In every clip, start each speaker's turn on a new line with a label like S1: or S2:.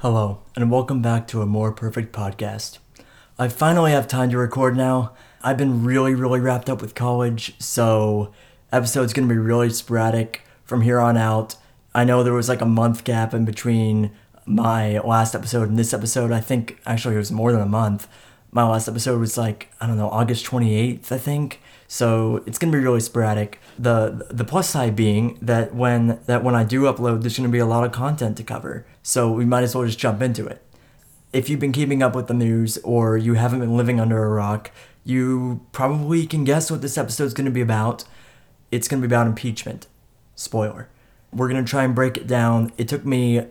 S1: Hello, and welcome back to a more perfect podcast. I finally have time to record now. I've been really, really wrapped up with college, so episode's gonna be really sporadic from here on out. I know there was like a month gap in between my last episode and this episode. I think actually it was more than a month. My last episode was like, I don't know, August 28th, I think. So it's gonna be really sporadic. The the plus side being that when that when I do upload, there's gonna be a lot of content to cover. So we might as well just jump into it. If you've been keeping up with the news or you haven't been living under a rock, you probably can guess what this episode's gonna be about. It's gonna be about impeachment. Spoiler. We're gonna try and break it down. It took me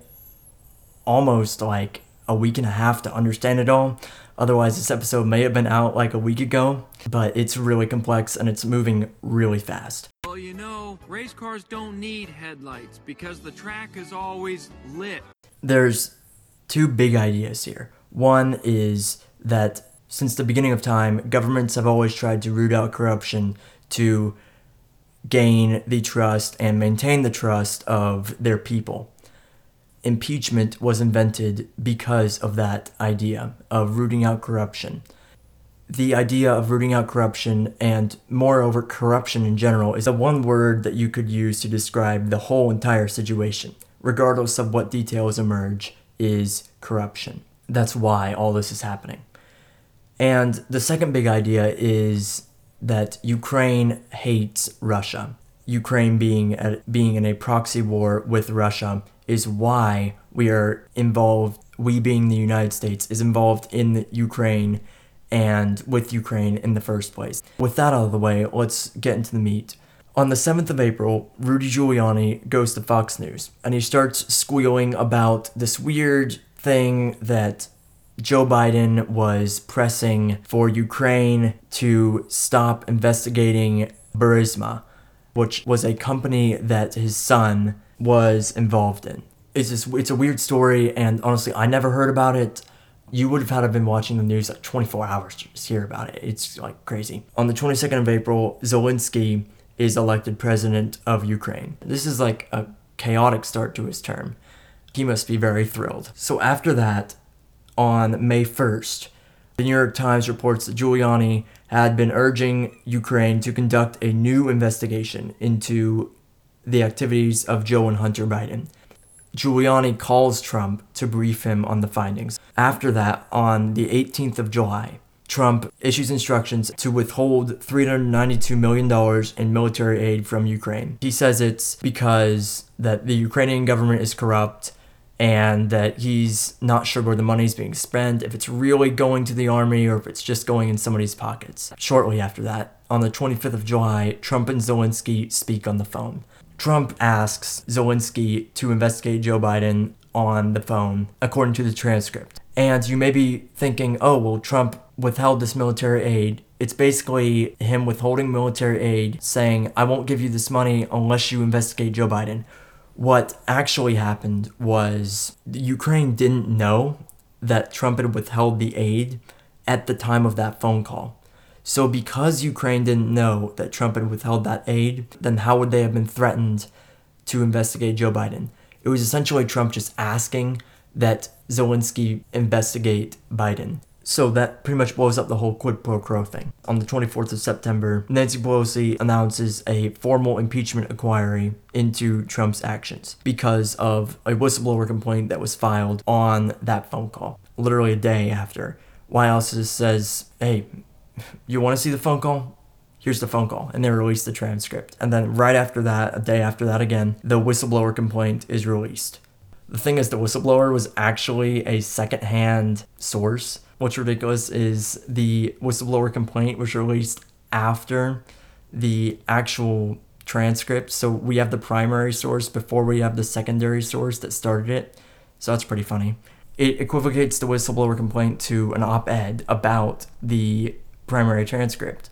S1: almost like a week and a half to understand it all. Otherwise, this episode may have been out like a week ago, but it's really complex and it's moving really fast.
S2: Well, you know, race cars don't need headlights because the track is always lit.
S1: There's two big ideas here. One is that since the beginning of time, governments have always tried to root out corruption to gain the trust and maintain the trust of their people impeachment was invented because of that idea of rooting out corruption. The idea of rooting out corruption and, moreover, corruption in general is the one word that you could use to describe the whole entire situation, regardless of what details emerge, is corruption. That's why all this is happening. And the second big idea is that Ukraine hates Russia. Ukraine being at, being in a proxy war with Russia is why we are involved, we being the United States, is involved in Ukraine and with Ukraine in the first place. With that out of the way, let's get into the meat. On the 7th of April, Rudy Giuliani goes to Fox News and he starts squealing about this weird thing that Joe Biden was pressing for Ukraine to stop investigating Burisma, which was a company that his son was involved in. It's just it's a weird story, and honestly, I never heard about it. You would have had to been watching the news like 24 hours to just hear about it. It's like crazy. On the 22nd of April, Zelensky is elected president of Ukraine. This is like a chaotic start to his term. He must be very thrilled. So after that, on May 1st, the New York Times reports that Giuliani had been urging Ukraine to conduct a new investigation into the activities of Joe and Hunter Biden. Giuliani calls Trump to brief him on the findings. After that, on the 18th of July, Trump issues instructions to withhold $392 million in military aid from Ukraine. He says it's because that the Ukrainian government is corrupt and that he's not sure where the money's being spent, if it's really going to the army or if it's just going in somebody's pockets. Shortly after that, on the 25th of July, Trump and Zelensky speak on the phone. Trump asks Zelensky to investigate Joe Biden on the phone, according to the transcript. And you may be thinking, oh, well, Trump withheld this military aid. It's basically him withholding military aid, saying, I won't give you this money unless you investigate Joe Biden. What actually happened was Ukraine didn't know that Trump had withheld the aid at the time of that phone call. So, because Ukraine didn't know that Trump had withheld that aid, then how would they have been threatened to investigate Joe Biden? It was essentially Trump just asking that Zelensky investigate Biden. So that pretty much blows up the whole quid pro quo thing. On the 24th of September, Nancy Pelosi announces a formal impeachment inquiry into Trump's actions because of a whistleblower complaint that was filed on that phone call, literally a day after. House says, hey, you want to see the phone call? Here's the phone call. And they release the transcript. And then right after that, a day after that again, the whistleblower complaint is released. The thing is, the whistleblower was actually a secondhand source. What's ridiculous is the whistleblower complaint was released after the actual transcript. So we have the primary source before we have the secondary source that started it. So that's pretty funny. It equivocates the whistleblower complaint to an op ed about the primary transcript.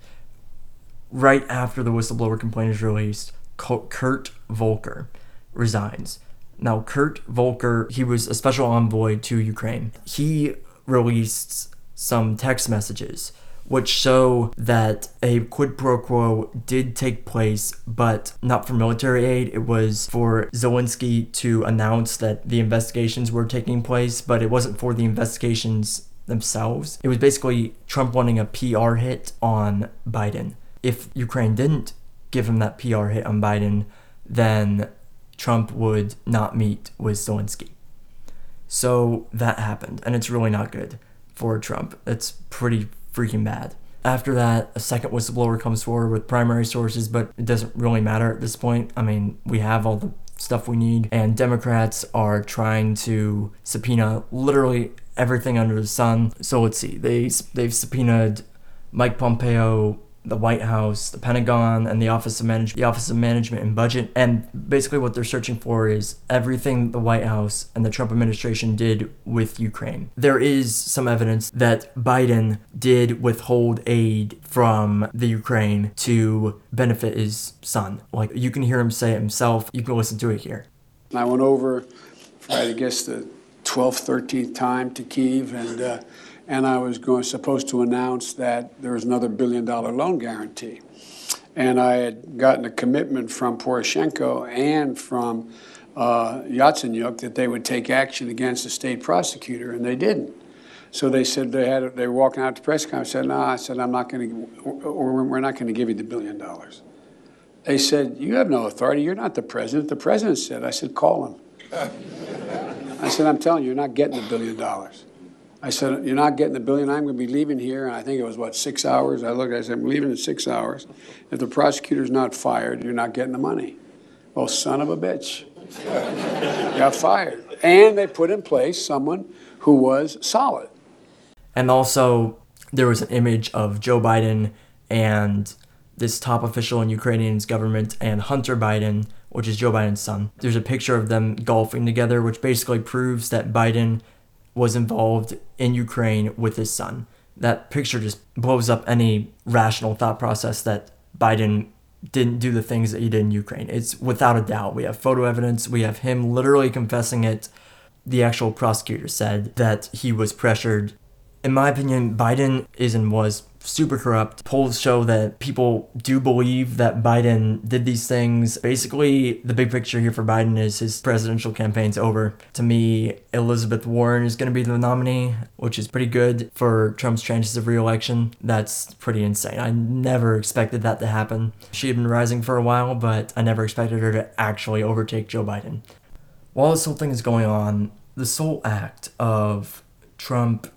S1: Right after the whistleblower complaint is released, Kurt Volker resigns. Now, Kurt Volker, he was a special envoy to Ukraine. He released some text messages which show that a quid pro quo did take place, but not for military aid. It was for Zelensky to announce that the investigations were taking place, but it wasn't for the investigations themselves. It was basically Trump wanting a PR hit on Biden. If Ukraine didn't give him that PR hit on Biden, then Trump would not meet with Zelensky. So that happened, and it's really not good for Trump. It's pretty freaking bad. After that, a second whistleblower comes forward with primary sources, but it doesn't really matter at this point. I mean, we have all the stuff we need, and Democrats are trying to subpoena literally everything under the sun. So let's see, they they've subpoenaed Mike Pompeo, the White House, the Pentagon, and the Office of Manage- the Office of Management and Budget. And basically, what they're searching for is everything the White House and the Trump administration did with Ukraine. There is some evidence that Biden did withhold aid from the Ukraine to benefit his son. Like you can hear him say it himself. You can listen to it here.
S3: I went over, I guess, the 12th, 13th time to Kiev, and uh, and I was going supposed to announce that there was another billion dollar loan guarantee. And I had gotten a commitment from Poroshenko and from uh, Yatsenyuk that they would take action against the state prosecutor, and they didn't. So they said they had they were walking out to press conference. I said, "No," I said, "I'm not going to, we're not going to give you the billion dollars." They said, "You have no authority. You're not the president." The president said, "I said, call him." I said, "I'm telling you, you're not getting the billion dollars." I said, You're not getting the billion. I'm going to be leaving here. And I think it was, what, six hours? I looked, I said, I'm leaving in six hours. If the prosecutor's not fired, you're not getting the money. Well, son of a bitch. got fired. And they put in place someone who was solid.
S1: And also, there was an image of Joe Biden and this top official in Ukrainian's government and Hunter Biden, which is Joe Biden's son. There's a picture of them golfing together, which basically proves that Biden was involved in Ukraine with his son. That picture just blows up any rational thought process that Biden didn't do the things that he did in Ukraine. It's without a doubt. We have photo evidence, we have him literally confessing it. The actual prosecutor said that he was pressured. In my opinion, Biden is and was super corrupt. Polls show that people do believe that Biden did these things. Basically, the big picture here for Biden is his presidential campaign's over. To me, Elizabeth Warren is going to be the nominee, which is pretty good for Trump's chances of reelection. That's pretty insane. I never expected that to happen. She had been rising for a while, but I never expected her to actually overtake Joe Biden. While this whole thing is going on, the sole act of Trump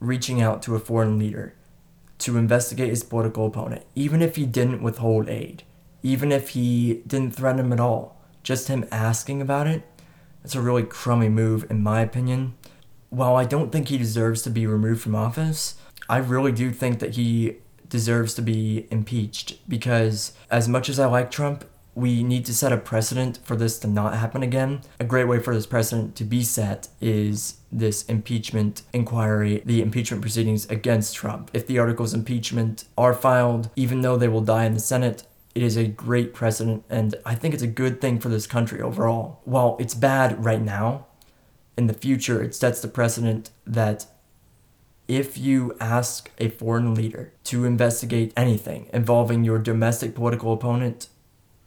S1: reaching out to a foreign leader to investigate his political opponent, even if he didn't withhold aid, even if he didn't threaten him at all. Just him asking about it, that's a really crummy move, in my opinion. While I don't think he deserves to be removed from office, I really do think that he deserves to be impeached because, as much as I like Trump, we need to set a precedent for this to not happen again. A great way for this precedent to be set is this impeachment inquiry, the impeachment proceedings against Trump. If the articles impeachment are filed, even though they will die in the Senate, it is a great precedent, and I think it's a good thing for this country overall. While it's bad right now, in the future, it sets the precedent that if you ask a foreign leader to investigate anything involving your domestic political opponent,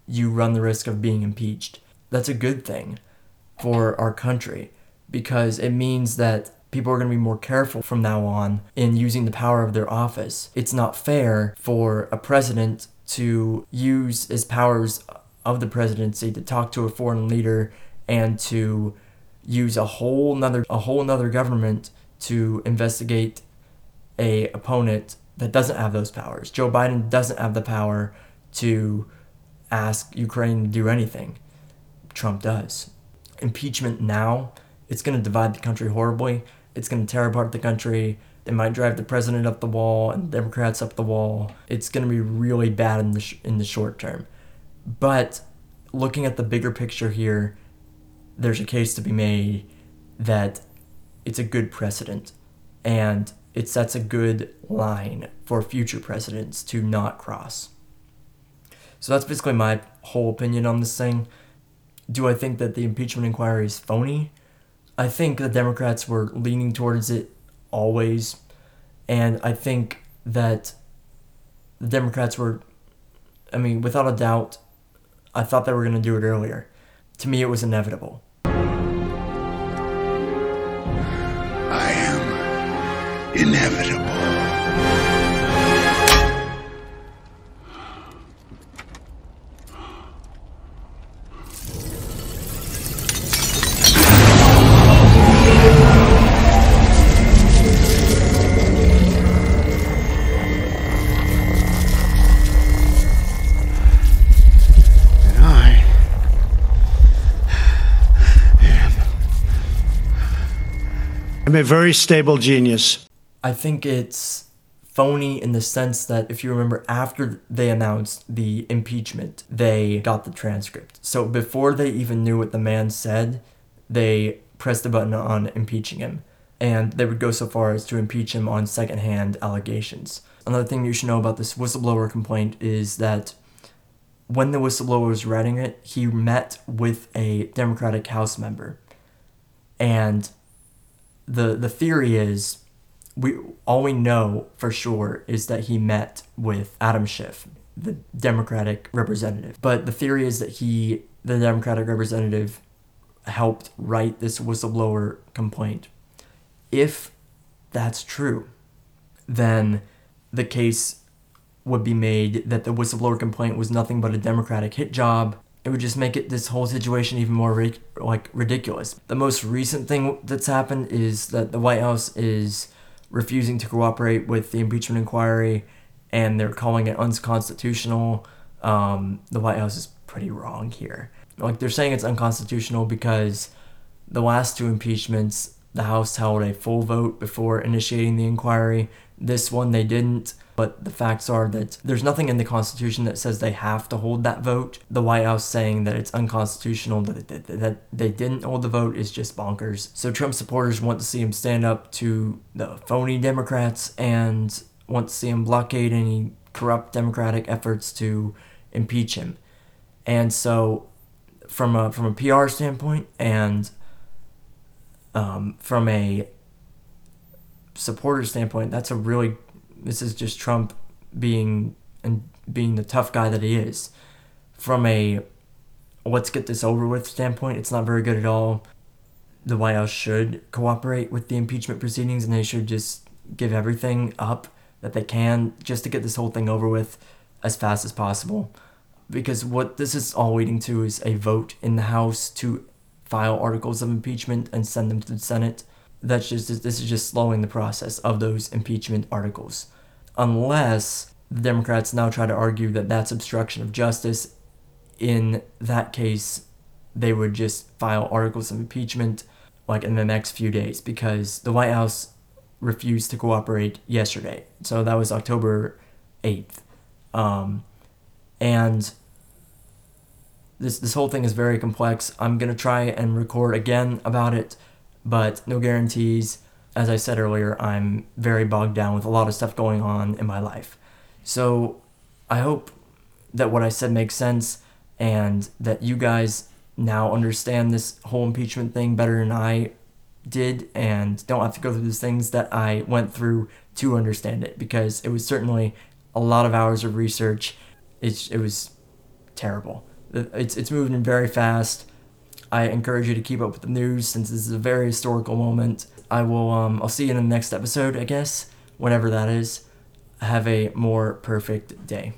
S1: you run the risk of being impeached. That's a good thing for our country because it means that people are going to be more careful from now on in using the power of their office. It's not fair for a president to use his powers of the presidency to talk to a foreign leader and to use a whole nother a whole nother government to investigate a opponent that doesn't have those powers. Joe Biden doesn't have the power to ask Ukraine to do anything. Trump does. Impeachment now, it's going to divide the country horribly. It's going to tear apart the country. It might drive the president up the wall and Democrats up the wall. It's going to be really bad in the sh- in the short term. But looking at the bigger picture here, there's a case to be made that it's a good precedent and it sets a good line for future presidents to not cross. So that's basically my whole opinion on this thing. Do I think that the impeachment inquiry is phony? I think the Democrats were leaning towards it always. And I think that the Democrats were, I mean, without a doubt, I thought they were going to do it earlier. To me, it was inevitable.
S4: I am inevitable.
S5: I'm a very stable genius.
S1: I think it's phony in the sense that if you remember after they announced the impeachment, they got the transcript. So before they even knew what the man said, they pressed the button on impeaching him. And they would go so far as to impeach him on secondhand allegations. Another thing you should know about this whistleblower complaint is that when the whistleblower was writing it, he met with a Democratic House member. And the the theory is we all we know for sure is that he met with Adam Schiff, the Democratic representative. But the theory is that he, the Democratic representative, helped write this whistleblower complaint. If that's true, then the case would be made that the whistleblower complaint was nothing but a Democratic hit job. It would just make it this whole situation even more ri- like ridiculous. The most recent thing that's happened is that the White House is refusing to cooperate with the impeachment inquiry, and they're calling it unconstitutional. Um, the White House is pretty wrong here. Like they're saying it's unconstitutional because the last two impeachments, the House held a full vote before initiating the inquiry. This one they didn't, but the facts are that there's nothing in the Constitution that says they have to hold that vote. The White House saying that it's unconstitutional that, that, that they didn't hold the vote is just bonkers. So Trump supporters want to see him stand up to the phony Democrats and want to see him blockade any corrupt Democratic efforts to impeach him. And so from a from a PR standpoint and um, from a supporter standpoint, that's a really this is just Trump being and being the tough guy that he is. From a let's get this over with standpoint, it's not very good at all. The White House should cooperate with the impeachment proceedings and they should just give everything up that they can just to get this whole thing over with as fast as possible. Because what this is all leading to is a vote in the House to file articles of impeachment and send them to the Senate. That's just this is just slowing the process of those impeachment articles. Unless the Democrats now try to argue that that's obstruction of justice, in that case, they would just file articles of impeachment like in the next few days because the White House refused to cooperate yesterday. So that was October 8th. Um, and this this whole thing is very complex. I'm gonna try and record again about it, but no guarantees. As I said earlier, I'm very bogged down with a lot of stuff going on in my life. So I hope that what I said makes sense and that you guys now understand this whole impeachment thing better than I did and don't have to go through these things that I went through to understand it because it was certainly a lot of hours of research. It's, it was terrible. It's, it's moving very fast. I encourage you to keep up with the news since this is a very historical moment. I will um I'll see you in the next episode, I guess, whenever that is. Have a more perfect day.